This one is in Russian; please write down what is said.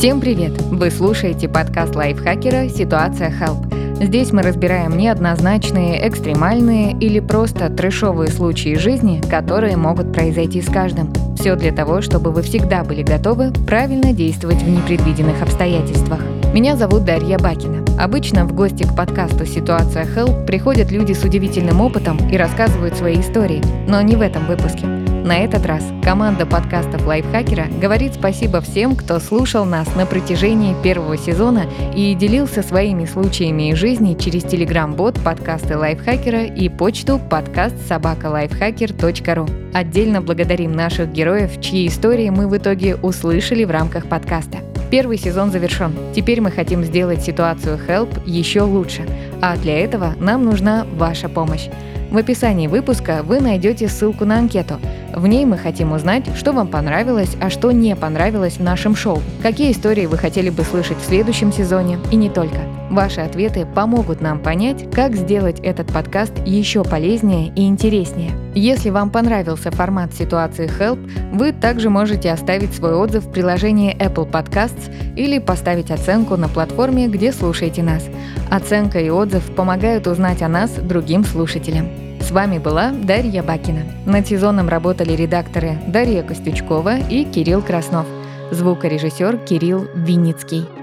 Всем привет! Вы слушаете подкаст лайфхакера «Ситуация Help». Здесь мы разбираем неоднозначные, экстремальные или просто трешовые случаи жизни, которые могут произойти с каждым. Все для того, чтобы вы всегда были готовы правильно действовать в непредвиденных обстоятельствах. Меня зовут Дарья Бакина. Обычно в гости к подкасту «Ситуация Help» приходят люди с удивительным опытом и рассказывают свои истории, но не в этом выпуске. На этот раз команда подкастов Лайфхакера говорит спасибо всем, кто слушал нас на протяжении первого сезона и делился своими случаями из жизни через телеграм-бот подкасты Лайфхакера и почту подкаст собакалайфхакер.ру. Отдельно благодарим наших героев, чьи истории мы в итоге услышали в рамках подкаста. Первый сезон завершен. Теперь мы хотим сделать ситуацию Help еще лучше. А для этого нам нужна ваша помощь. В описании выпуска вы найдете ссылку на анкету. В ней мы хотим узнать, что вам понравилось, а что не понравилось в нашем шоу, какие истории вы хотели бы слышать в следующем сезоне и не только. Ваши ответы помогут нам понять, как сделать этот подкаст еще полезнее и интереснее. Если вам понравился формат ситуации Help, вы также можете оставить свой отзыв в приложении Apple Podcasts или поставить оценку на платформе, где слушаете нас. Оценка и отзыв помогают узнать о нас другим слушателям. С вами была Дарья Бакина. Над сезоном работали редакторы Дарья Костючкова и Кирилл Краснов. Звукорежиссер Кирилл Винницкий.